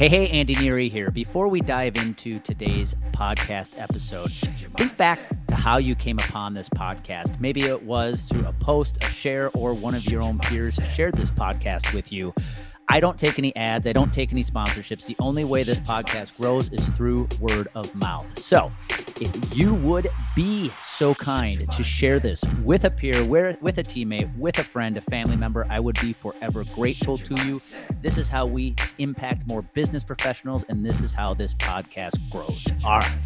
Hey, hey, Andy Neary here. Before we dive into today's podcast episode, think back to how you came upon this podcast. Maybe it was through a post, a share, or one of your own peers shared this podcast with you. I don't take any ads. I don't take any sponsorships. The only way this podcast grows is through word of mouth. So, if you would be so kind to share this with a peer, with a teammate, with a friend, a family member, I would be forever grateful to you. This is how we impact more business professionals, and this is how this podcast grows. All right,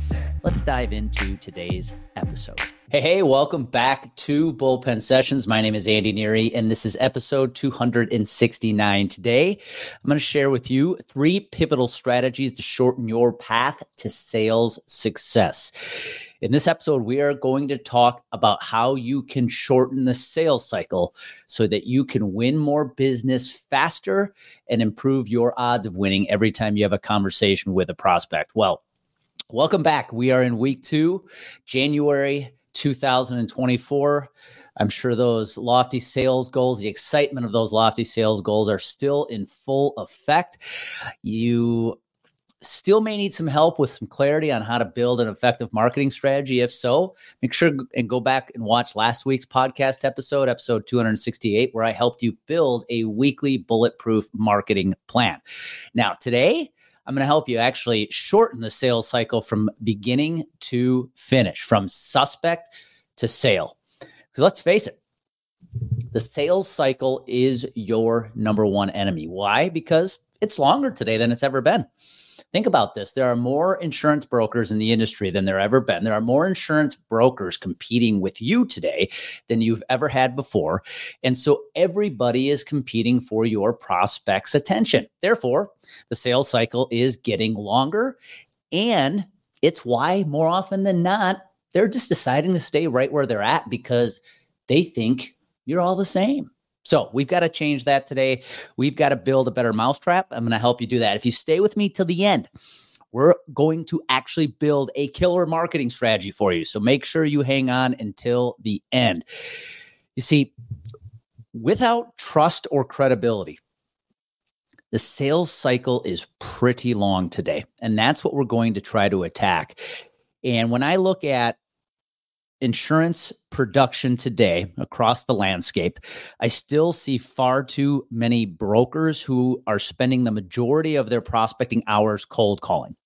let's dive into today's episode. Hey, hey, welcome back to Bullpen Sessions. My name is Andy Neary, and this is episode 269. Today, I'm going to share with you three pivotal strategies to shorten your path to sales success. In this episode, we are going to talk about how you can shorten the sales cycle so that you can win more business faster and improve your odds of winning every time you have a conversation with a prospect. Well, welcome back. We are in week two, January 2024. I'm sure those lofty sales goals, the excitement of those lofty sales goals are still in full effect. You still may need some help with some clarity on how to build an effective marketing strategy. If so, make sure and go back and watch last week's podcast episode, episode 268, where I helped you build a weekly bulletproof marketing plan. Now, today, I'm going to help you actually shorten the sales cycle from beginning to finish, from suspect to sale. Because let's face it, the sales cycle is your number one enemy. Why? Because it's longer today than it's ever been. Think about this. There are more insurance brokers in the industry than there ever been. There are more insurance brokers competing with you today than you've ever had before. And so everybody is competing for your prospects' attention. Therefore, the sales cycle is getting longer. And it's why more often than not, they're just deciding to stay right where they're at because they think you're all the same. So we've got to change that today. We've got to build a better mousetrap. I'm going to help you do that. If you stay with me till the end, we're going to actually build a killer marketing strategy for you. So make sure you hang on until the end. You see, without trust or credibility, the sales cycle is pretty long today. And that's what we're going to try to attack. And when I look at insurance production today across the landscape, I still see far too many brokers who are spending the majority of their prospecting hours cold calling.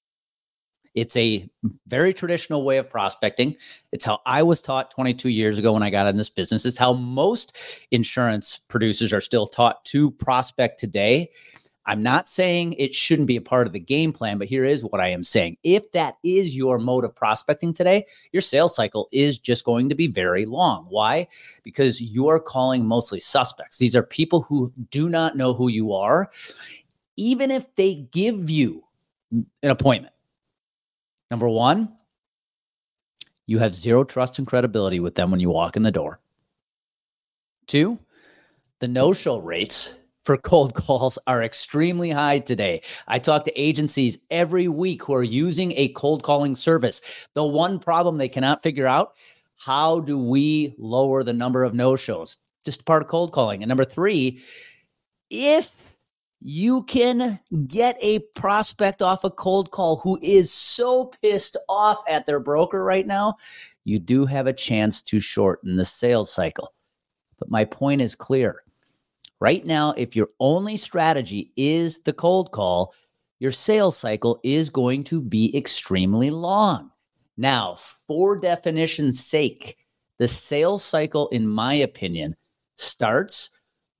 It's a very traditional way of prospecting. It's how I was taught 22 years ago when I got in this business. It's how most insurance producers are still taught to prospect today. I'm not saying it shouldn't be a part of the game plan, but here is what I am saying. If that is your mode of prospecting today, your sales cycle is just going to be very long. Why? Because you are calling mostly suspects. These are people who do not know who you are, even if they give you an appointment. Number one, you have zero trust and credibility with them when you walk in the door. Two, the no show rates for cold calls are extremely high today. I talk to agencies every week who are using a cold calling service. The one problem they cannot figure out how do we lower the number of no shows? Just part of cold calling. And number three, if you can get a prospect off a cold call who is so pissed off at their broker right now, you do have a chance to shorten the sales cycle. But my point is clear Right now, if your only strategy is the cold call, your sales cycle is going to be extremely long. Now, for definition's sake, the sales cycle, in my opinion, starts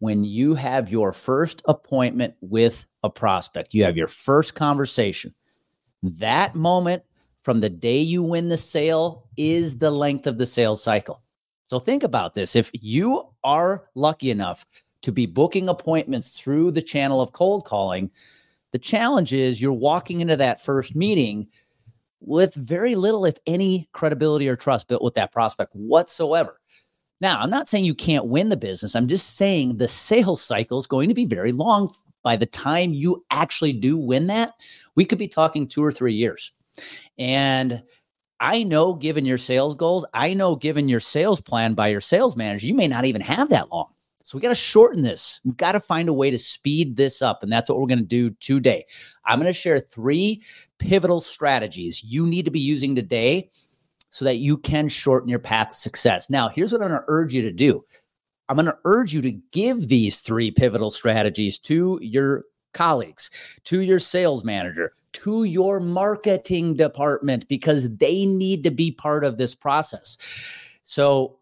when you have your first appointment with a prospect. You have your first conversation. That moment from the day you win the sale is the length of the sales cycle. So think about this. If you are lucky enough to be booking appointments through the channel of cold calling. The challenge is you're walking into that first meeting with very little, if any, credibility or trust built with that prospect whatsoever. Now, I'm not saying you can't win the business. I'm just saying the sales cycle is going to be very long. By the time you actually do win that, we could be talking two or three years. And I know, given your sales goals, I know, given your sales plan by your sales manager, you may not even have that long. So we got to shorten this. We've got to find a way to speed this up. And that's what we're going to do today. I'm going to share three pivotal strategies you need to be using today so that you can shorten your path to success. Now, here's what I'm going to urge you to do I'm going to urge you to give these three pivotal strategies to your colleagues, to your sales manager, to your marketing department, because they need to be part of this process. So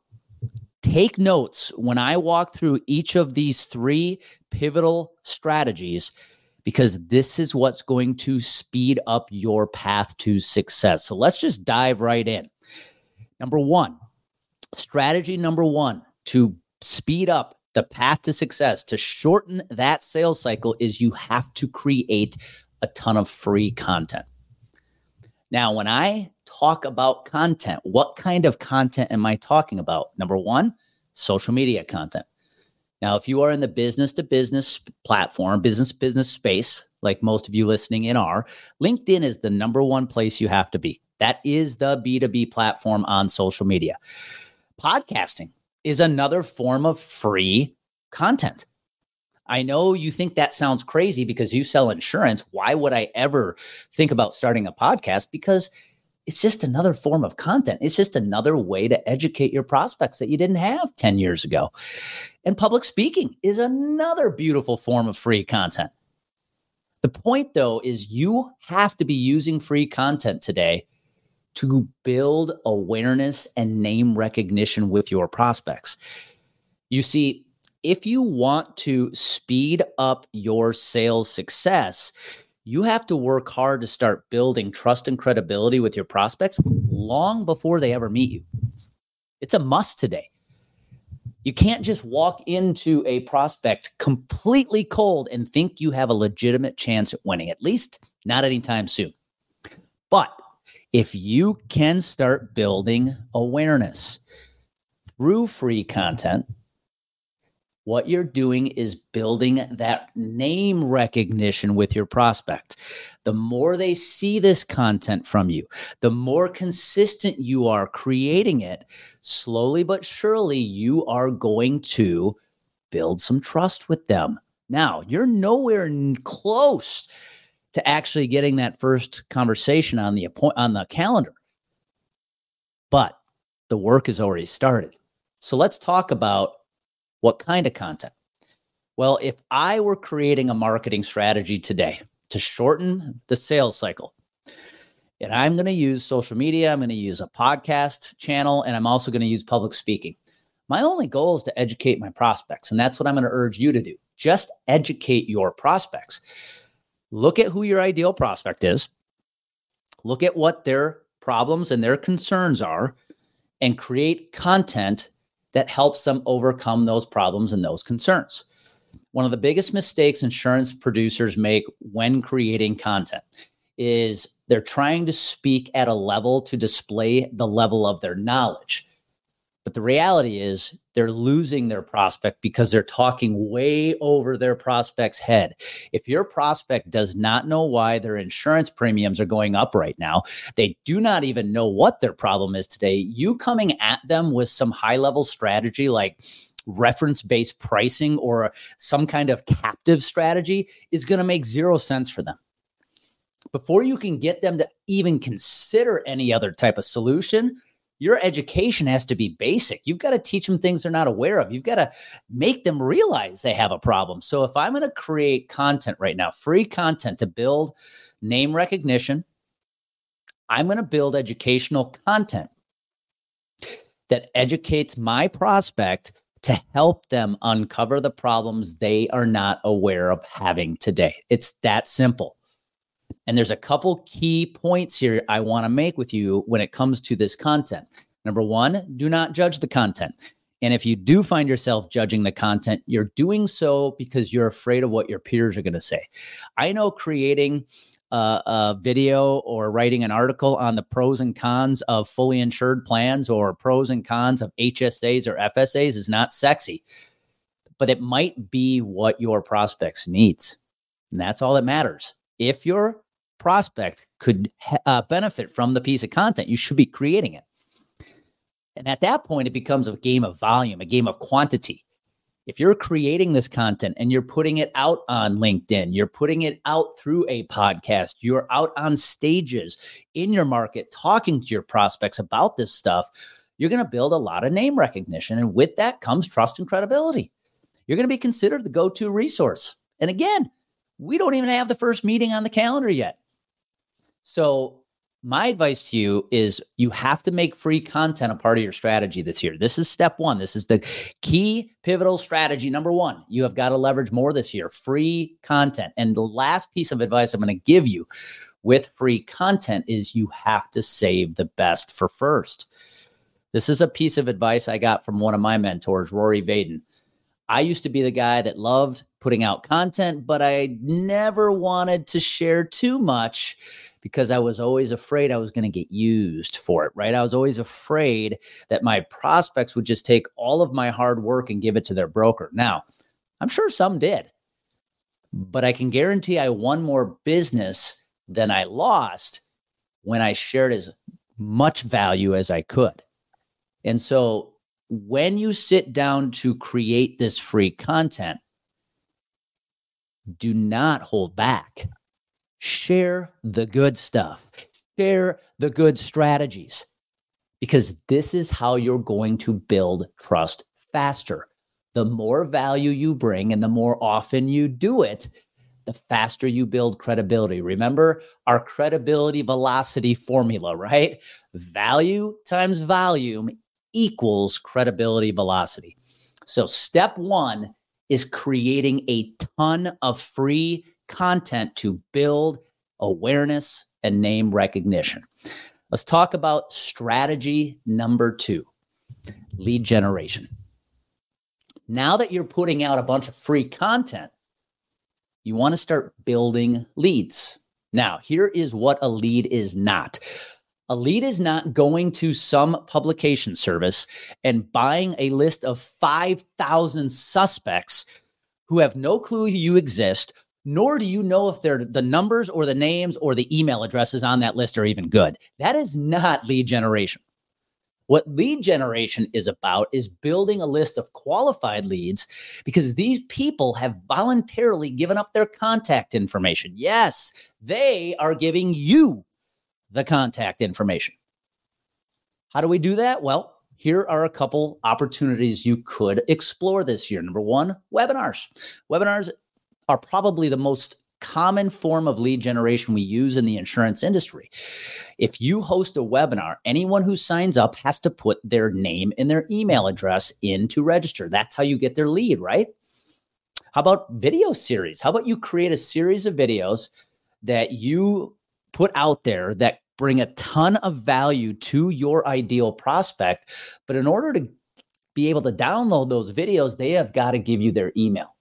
take notes when I walk through each of these three pivotal strategies because this is what's going to speed up your path to success. So let's just dive right in. Number one, strategy number one to speed up the path to success, to shorten that sales cycle, is you have to create a ton of free content. Now, when I talk about content, what kind of content am I talking about? Number one, social media content. Now, if you are in the business to business platform, business business space, like most of you listening in are, LinkedIn is the number one place you have to be. That is the B2B platform on social media. Podcasting is another form of free content. I know you think that sounds crazy because you sell insurance. Why would I ever think about starting a podcast? Because it's just another form of content. It's just another way to educate your prospects that you didn't have 10 years ago. And public speaking is another beautiful form of free content. The point, though, is you have to be using free content today to build awareness and name recognition with your prospects. You see, if you want to speed up your sales success, you have to work hard to start building trust and credibility with your prospects long before they ever meet you. It's a must today. You can't just walk into a prospect completely cold and think you have a legitimate chance at winning, at least not anytime soon. But if you can start building awareness through free content, what you're doing is building that name recognition with your prospect. The more they see this content from you, the more consistent you are creating it, slowly but surely, you are going to build some trust with them. Now, you're nowhere close to actually getting that first conversation on the appoint on the calendar. But the work has already started. So let's talk about what kind of content. Well, if I were creating a marketing strategy today to shorten the sales cycle, and I'm going to use social media, I'm going to use a podcast channel, and I'm also going to use public speaking. My only goal is to educate my prospects, and that's what I'm going to urge you to do. Just educate your prospects look at who your ideal prospect is, look at what their problems and their concerns are, and create content that helps them overcome those problems and those concerns. One of the biggest mistakes insurance producers make when creating content is they're trying to speak at a level to display the level of their knowledge. But the reality is they're losing their prospect because they're talking way over their prospect's head. If your prospect does not know why their insurance premiums are going up right now, they do not even know what their problem is today. You coming at them with some high level strategy like, reference based pricing or some kind of captive strategy is going to make zero sense for them. Before you can get them to even consider any other type of solution, your education has to be basic. You've got to teach them things they're not aware of. You've got to make them realize they have a problem. So if I'm going to create content right now, free content to build name recognition, I'm going to build educational content that educates my prospect to help them uncover the problems they are not aware of having today. It's that simple. And there's a couple key points here I want to make with you when it comes to this content. Number one, do not judge the content. And if you do find yourself judging the content, you're doing so because you're afraid of what your peers are going to say. I know creating a, a, video or writing an article on the pros and cons of fully insured plans or pros and cons of HSAs or FSAs is not sexy, but it might be what your prospects needs. And that's all that matters. If your prospect could uh, benefit from the piece of content, you should be creating it. And at that point, it becomes a game of volume, a game of quantity. if you're creating this content and you're putting it out on LinkedIn, you're putting it out through a podcast, you're out on stages in your market talking to your prospects about this stuff, you're going to build a lot of name recognition. And with that comes trust and credibility. You're going to be considered the go to resource. And again, we don't even have the first meeting on the calendar yet. So my advice to you is you have to make free content a part of your strategy this year. This is step one. This is the key pivotal strategy. Number one, you have got to leverage more this year free content. And the last piece of advice I'm going to give you with free content is you have to save the best for first. This is a piece of advice I got from one of my mentors, Rory Vaden. I used to be the guy that loved putting out content, but I never wanted to share too much because I was always afraid I was going to get used for it, right? I was always afraid that my prospects would just take all of my hard work and give it to their broker. Now, I'm sure some did, but I can guarantee I won more business than I lost when I shared as much value as I could. And so when you sit down to create this free content, do not hold back share the good stuff, share the good strategies, because this is how you're going to build trust faster. The more value you bring and the more often you do it, the faster you build credibility. Remember our credibility velocity formula, right? Value times volume equals credibility velocity. So, step one is creating a ton of free content to build awareness and name recognition. Let's talk about strategy number two lead generation. Now that you're putting out a bunch of free content, you want to start building leads. Now, here is what a lead is not. A lead is not going to some publication service and buying a list of 5,000 suspects who have no clue you exist, nor do you know if they're the numbers or the names or the email addresses on that list are even good. That is not lead generation. What lead generation is about is building a list of qualified leads because these people have voluntarily given up their contact information. Yes, they are giving you the contact information. How do we do that? Well, here are a couple opportunities you could explore this year. Number one, webinars. Webinars are probably the most common form of lead generation we use in the insurance industry. If you host a webinar, anyone who signs up has to put their name and their email address in to register. That's how you get their lead, right? How about video series? How about you create a series of videos that you put out there that bring a ton of value to your ideal prospect, but in order to be able to download those videos, they have got to give you their email.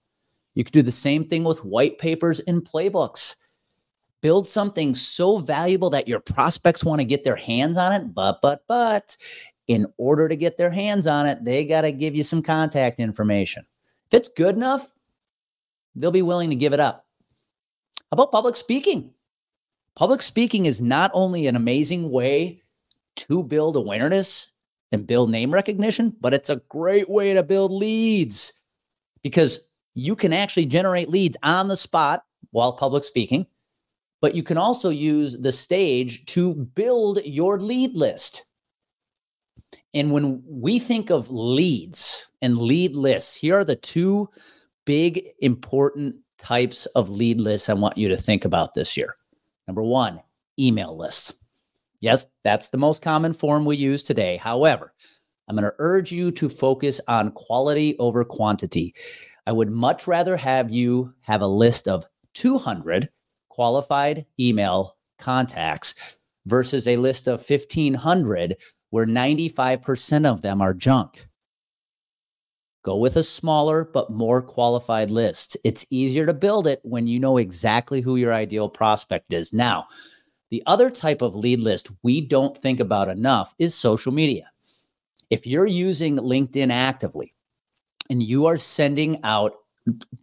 You could do the same thing with white papers and playbooks. Build something so valuable that your prospects want to get their hands on it. But, but, but, in order to get their hands on it, they got to give you some contact information. If it's good enough, they'll be willing to give it up. How about public speaking? Public speaking is not only an amazing way to build awareness and build name recognition, but it's a great way to build leads because you can actually generate leads on the spot while public speaking, but you can also use the stage to build your lead list. And when we think of leads and lead lists, here are the two big important types of lead lists I want you to think about this year. Number one, email lists. Yes, that's the most common form we use today. However, I'm going to urge you to focus on quality over quantity. I would much rather have you have a list of 200 qualified email contacts versus a list of 1500 where 95% of them are junk. Go with a smaller but more qualified list. It's easier to build it when you know exactly who your ideal prospect is. Now, the other type of lead list we don't think about enough is social media. If you're using LinkedIn actively, and you are sending out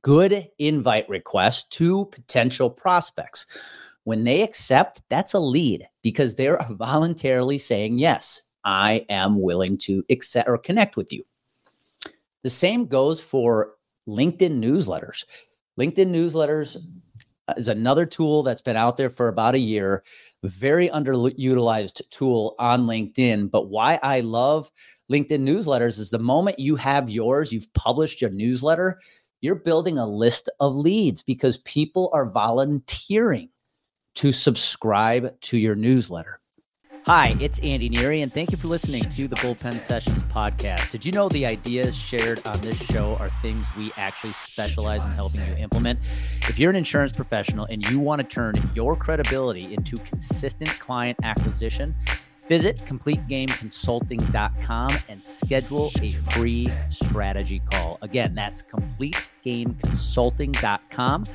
good invite requests to potential prospects. When they accept, that's a lead because they're voluntarily saying, Yes, I am willing to accept or connect with you. The same goes for LinkedIn newsletters. LinkedIn newsletters is another tool that's been out there for about a year, very underutilized tool on LinkedIn. But why I love LinkedIn newsletters is the moment you have yours, you've published your newsletter, you're building a list of leads because people are volunteering to subscribe to your newsletter. Hi, it's Andy Neary, and thank you for listening to the Bullpen Sessions podcast. Did you know the ideas shared on this show are things we actually specialize in helping you implement? If you're an insurance professional and you want to turn your credibility into consistent client acquisition, Visit CompleteGameConsulting.com and schedule a free strategy call. Again, that's CompleteGameConsulting.com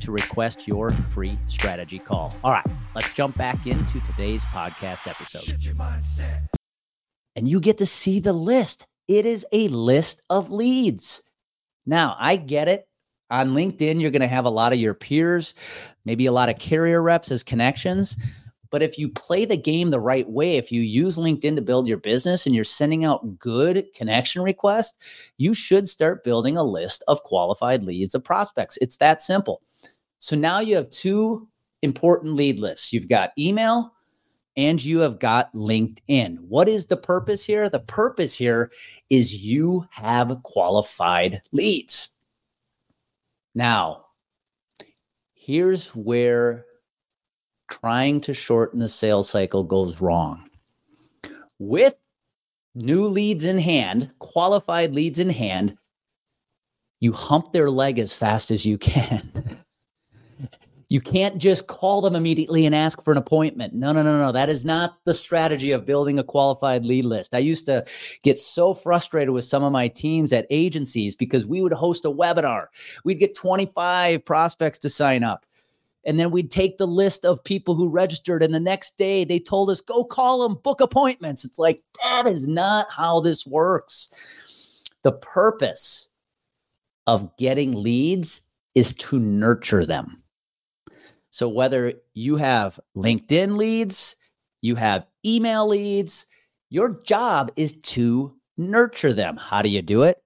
to request your free strategy call. All right, let's jump back into today's podcast episode. And you get to see the list. It is a list of leads. Now, I get it. On LinkedIn, you're going to have a lot of your peers, maybe a lot of carrier reps as connections. But if you play the game the right way, if you use LinkedIn to build your business and you're sending out good connection requests, you should start building a list of qualified leads of prospects. It's that simple. So now you have two important lead lists. You've got email and you have got LinkedIn. What is the purpose here? The purpose here is you have qualified leads. Now, here's where trying to shorten the sales cycle goes wrong. With new leads in hand, qualified leads in hand, you hump their leg as fast as you can. you can't just call them immediately and ask for an appointment. No, no, no, no. That is not the strategy of building a qualified lead list. I used to get so frustrated with some of my teams at agencies because we would host a webinar. We'd get 25 prospects to sign up. And then we'd take the list of people who registered. And the next day they told us, go call them, book appointments. It's like, that is not how this works. The purpose of getting leads is to nurture them. So whether you have LinkedIn leads, you have email leads, your job is to nurture them. How do you do it?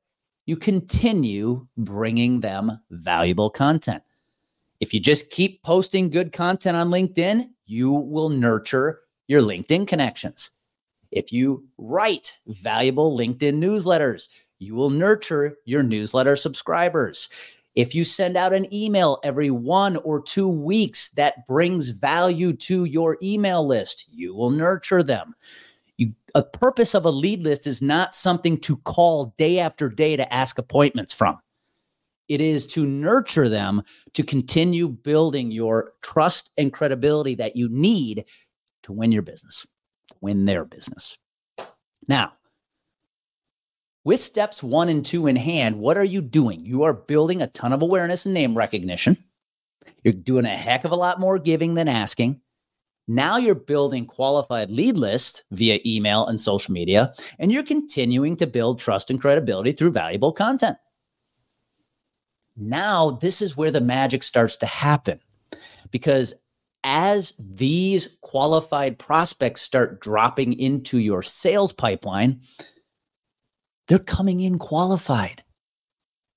You continue bringing them valuable content. If you just keep posting good content on LinkedIn, you will nurture your LinkedIn connections. If you write valuable LinkedIn newsletters, you will nurture your newsletter subscribers. If you send out an email every one or two weeks that brings value to your email list, you will nurture them. You, a purpose of a lead list is not something to call day after day to ask appointments from. It is to nurture them to continue building your trust and credibility that you need to win your business, win their business. Now, with steps one and two in hand, what are you doing? You are building a ton of awareness and name recognition. You're doing a heck of a lot more giving than asking. Now you're building qualified lead lists via email and social media, and you're continuing to build trust and credibility through valuable content. Now, this is where the magic starts to happen because as these qualified prospects start dropping into your sales pipeline, they're coming in qualified.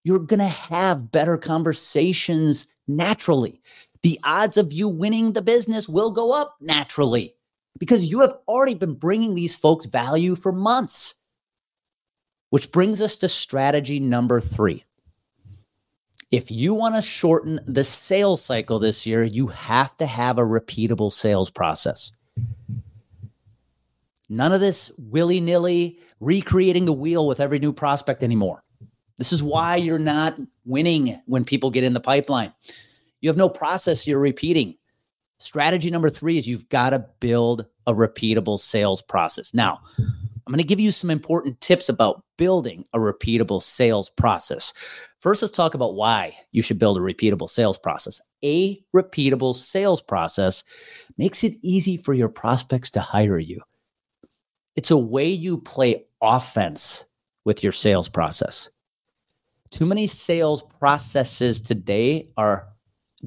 You're going to have better conversations naturally. The odds of you winning the business will go up naturally because you have already been bringing these folks value for months. Which brings us to strategy number three if you want to shorten the sales cycle this year, you have to have a repeatable sales process. None of this willy nilly recreating the wheel with every new prospect anymore. This is why you're not winning when people get in the pipeline. You have no process you're repeating. Strategy number three is you've got to build a repeatable sales process. Now, I'm going to give you some important tips about building a repeatable sales process. First, let's talk about why you should build a repeatable sales process. A repeatable sales process makes it easy for your prospects to hire you. It's a way you play offense with your sales process. Too many sales processes today are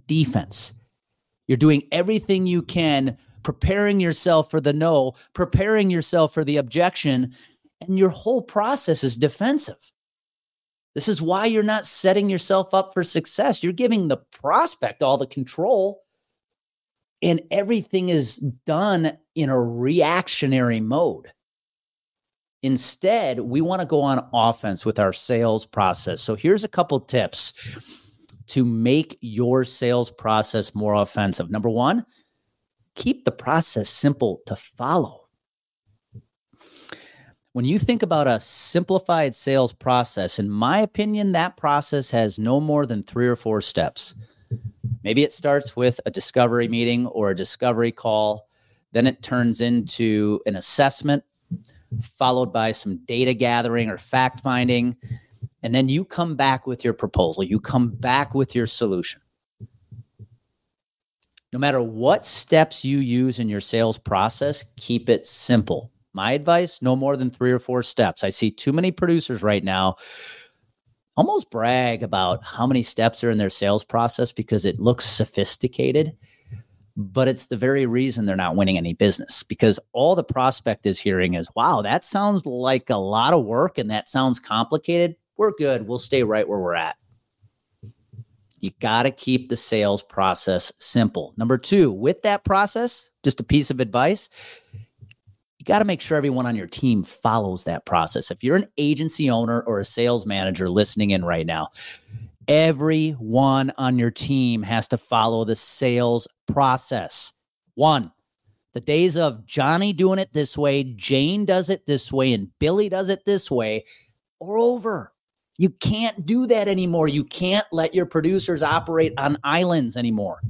defense. You're doing everything you can, preparing yourself for the no, preparing yourself for the objection, and your whole process is defensive. This is why you're not setting yourself up for success. You're giving the prospect all the control, and everything is done in a reactionary mode. Instead, we want to go on offense with our sales process. So, here's a couple tips to make your sales process more offensive. Number one, keep the process simple to follow when you think about a simplified sales process, in my opinion, that process has no more than three or four steps. Maybe it starts with a discovery meeting or a discovery call. Then it turns into an assessment, followed by some data gathering or fact finding. And then you come back with your proposal, you come back with your solution. No matter what steps you use in your sales process, keep it simple. My advice no more than three or four steps. I see too many producers right now almost brag about how many steps are in their sales process because it looks sophisticated. But it's the very reason they're not winning any business because all the prospect is hearing is, wow, that sounds like a lot of work and that sounds complicated. We're good. We'll stay right where we're at. You got to keep the sales process simple. Number two, with that process, just a piece of advice you got to make sure everyone on your team follows that process. If you're an agency owner or a sales manager listening in right now, everyone on your team has to follow the sales process. One, the days of Johnny doing it this way, Jane does it this way, and Billy does it this way are over. You can't do that anymore. You can't let your producers operate on islands anymore.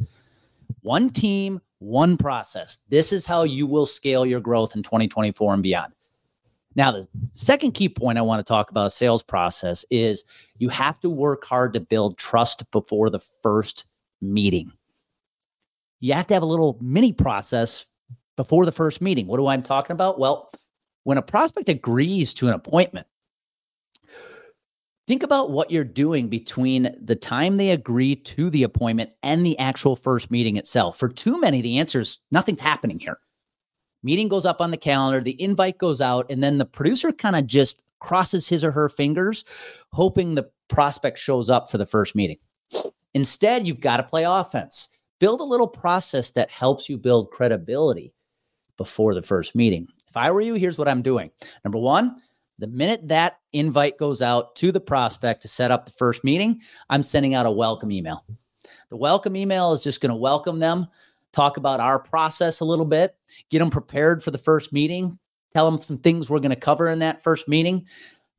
One team, one process. This is how you will scale your growth in 2024 and beyond. Now, the second key point I want to talk about sales process is you have to work hard to build trust before the first meeting. You have to have a little mini process before the first meeting. What do I'm talking about? Well, when a prospect agrees to an appointment, Think about what you're doing between the time they agree to the appointment and the actual first meeting itself. For too many, the answer is nothing's happening here. Meeting goes up on the calendar, the invite goes out, and then the producer kind of just crosses his or her fingers, hoping the prospect shows up for the first meeting. Instead, you've got to play offense. Build a little process that helps you build credibility before the first meeting. If I were you, here's what I'm doing. Number one, the minute that invite goes out to the prospect to set up the first meeting, I'm sending out a welcome email. The welcome email is just going to welcome them, talk about our process a little bit, get them prepared for the first meeting, tell them some things we're going to cover in that first meeting.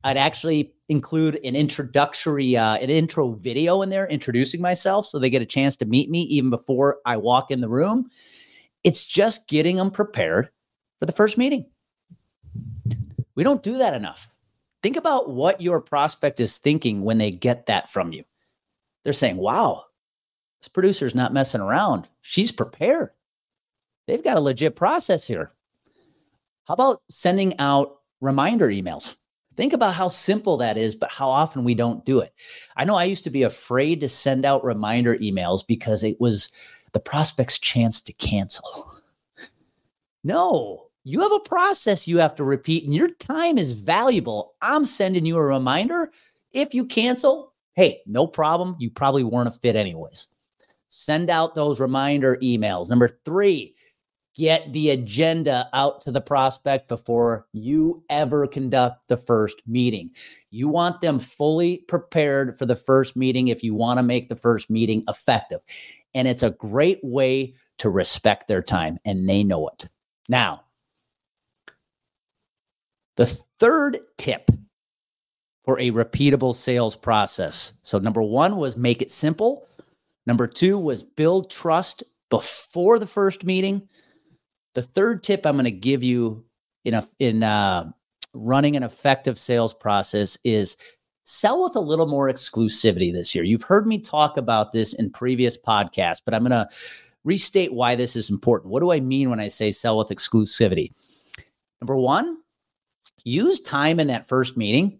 I'd actually include an introductory, uh, an intro video in there introducing myself so they get a chance to meet me even before I walk in the room. It's just getting them prepared for the first meeting. We don't do that enough. Think about what your prospect is thinking when they get that from you. They're saying, wow, this producer's not messing around. She's prepared. They've got a legit process here. How about sending out reminder emails? Think about how simple that is, but how often we don't do it. I know I used to be afraid to send out reminder emails because it was the prospect's chance to cancel. no, you have a process you have to repeat, and your time is valuable. I'm sending you a reminder. If you cancel, hey, no problem. You probably weren't a fit, anyways. Send out those reminder emails. Number three, get the agenda out to the prospect before you ever conduct the first meeting. You want them fully prepared for the first meeting if you want to make the first meeting effective. And it's a great way to respect their time, and they know it. Now, the third tip for a repeatable sales process. So, number one was make it simple. Number two was build trust before the first meeting. The third tip I'm going to give you in a, in uh, running an effective sales process is sell with a little more exclusivity this year. You've heard me talk about this in previous podcasts, but I'm going to restate why this is important. What do I mean when I say sell with exclusivity? Number one, use time in that first meeting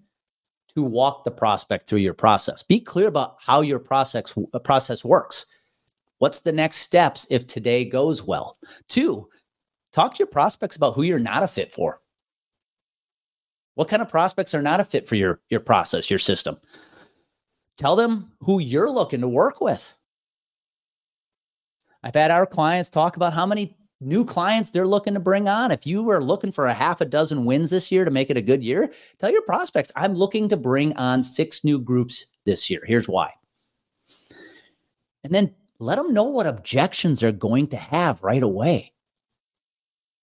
to walk the prospect through your process. Be clear about how your process uh, process works. What's the next steps if today goes well? Two, talk to your prospects about who you're not a fit for. What kind of prospects are not a fit for your your process, your system? Tell them who you're looking to work with. I've had our clients talk about how many new clients they're looking to bring on. If you were looking for a half a dozen wins this year to make it a good year, tell your prospects, I'm looking to bring on six new groups this year. Here's why. And then let them know what objections they're going to have right away.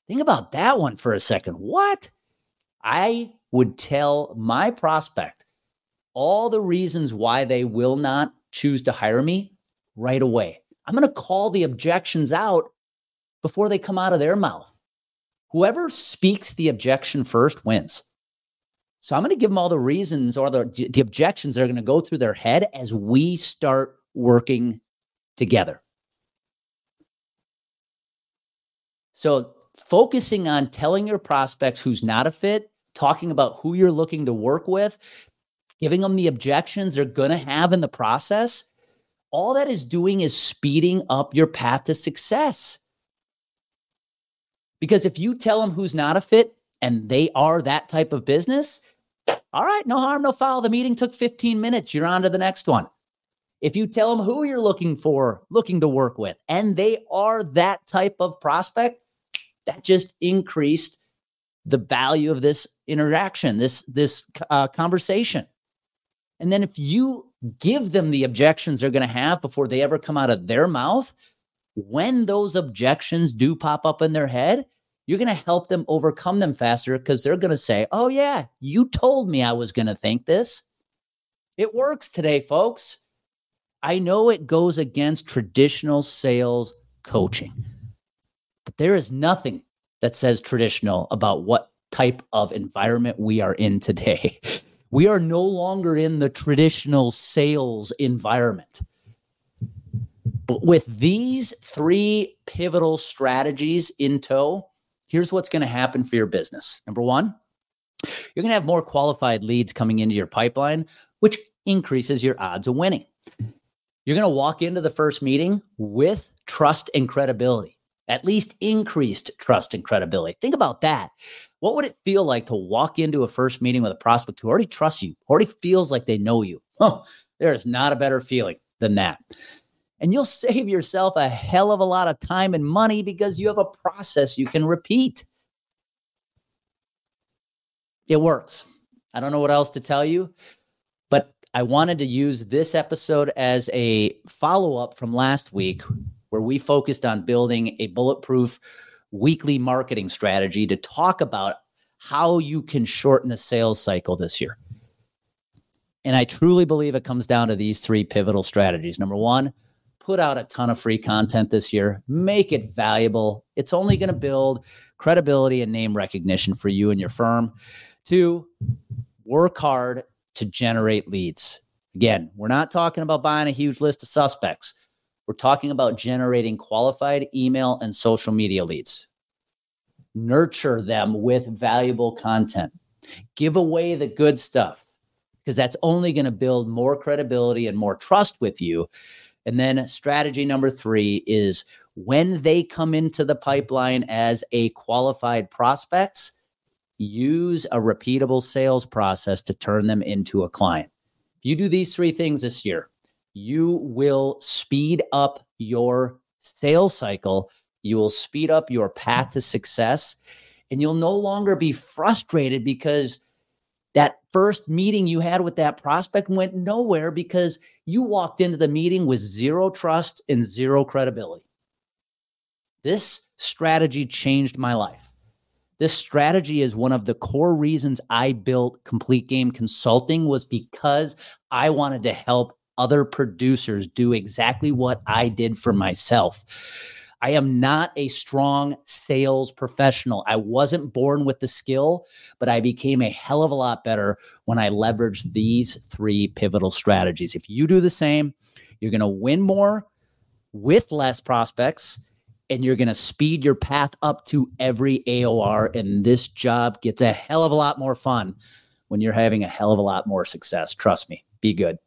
Think about that one for a second. What? I would tell my prospect all the reasons why they will not choose to hire me right away. I'm going to call the objections out before they come out of their mouth. Whoever speaks the objection first wins. So I'm going to give them all the reasons or the, the objections that are going to go through their head as we start working together. So focusing on telling your prospects who's not a fit, talking about who you're looking to work with, giving them the objections they're going to have in the process, all that is doing is speeding up your path to success. Because if you tell them who's not a fit and they are that type of business, all right, no harm, no foul. The meeting took 15 minutes. You're on to the next one. If you tell them who you're looking for, looking to work with, and they are that type of prospect, that just increased the value of this interaction, this this uh, conversation. And then if you give them the objections they're going to have before they ever come out of their mouth, when those objections do pop up in their head, you're going to help them overcome them faster because they're going to say, Oh, yeah, you told me I was going to think this. It works today, folks. I know it goes against traditional sales coaching, but there is nothing that says traditional about what type of environment we are in today. We are no longer in the traditional sales environment. But with these three pivotal strategies in tow, here's what's going to happen for your business. Number one, you're going to have more qualified leads coming into your pipeline, which increases your odds of winning. You're going to walk into the first meeting with trust and credibility, at least increased trust and credibility. Think about that. What would it feel like to walk into a first meeting with a prospect who already trusts you, already feels like they know you? Oh, there is not a better feeling than that. And you'll save yourself a hell of a lot of time and money because you have a process you can repeat. It works. I don't know what else to tell you, but I wanted to use this episode as a follow up from last week where we focused on building a bulletproof weekly marketing strategy to talk about how you can shorten the sales cycle this year. And I truly believe it comes down to these three pivotal strategies. Number one, put out a ton of free content this year, make it valuable. It's only going to build credibility and name recognition for you and your firm. Two, work hard to generate leads. Again, we're not talking about buying a huge list of suspects. We're talking about generating qualified email and social media leads. Nurture them with valuable content. Give away the good stuff because that's only going to build more credibility and more trust with you and then strategy number three is when they come into the pipeline as a qualified prospects, use a repeatable sales process to turn them into a client. If you do these three things this year, you will speed up your sales cycle. You will speed up your path to success. And you'll no longer be frustrated because that first meeting you had with that prospect went nowhere because you walked into the meeting with zero trust and zero credibility. This strategy changed my life. This strategy is one of the core reasons I built Complete Game Consulting was because I wanted to help other producers do exactly what I did for myself. I am not a strong sales professional. I wasn't born with the skill, but I became a hell of a lot better when I leveraged these three pivotal strategies. If you do the same, you're going to win more with less prospects and you're going to speed your path up to every AOR. And this job gets a hell of a lot more fun when you're having a hell of a lot more success. Trust me, be good.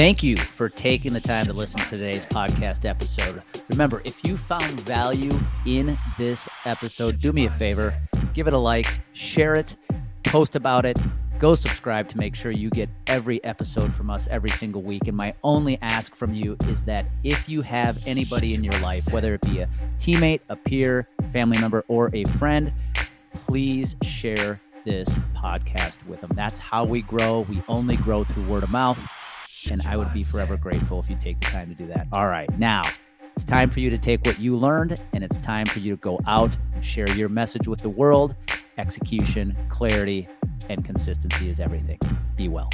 Thank you for taking the time to listen to today's podcast episode. Remember, if you found value in this episode, do me a favor, give it a like, share it, post about it, Go subscribe to make sure you get every episode from us every single week. And my only ask from you is that if you have anybody in your life, whether it be a teammate, a peer, family member, or a friend, please share this podcast with them. That's how we grow. We only grow through word of mouth. And I would be forever grateful if you take the time to do that. All right. Now, it's time for you to take what you learned and it's time for you to go out and share your message with the world. Execution, clarity, and consistency is everything. Be well.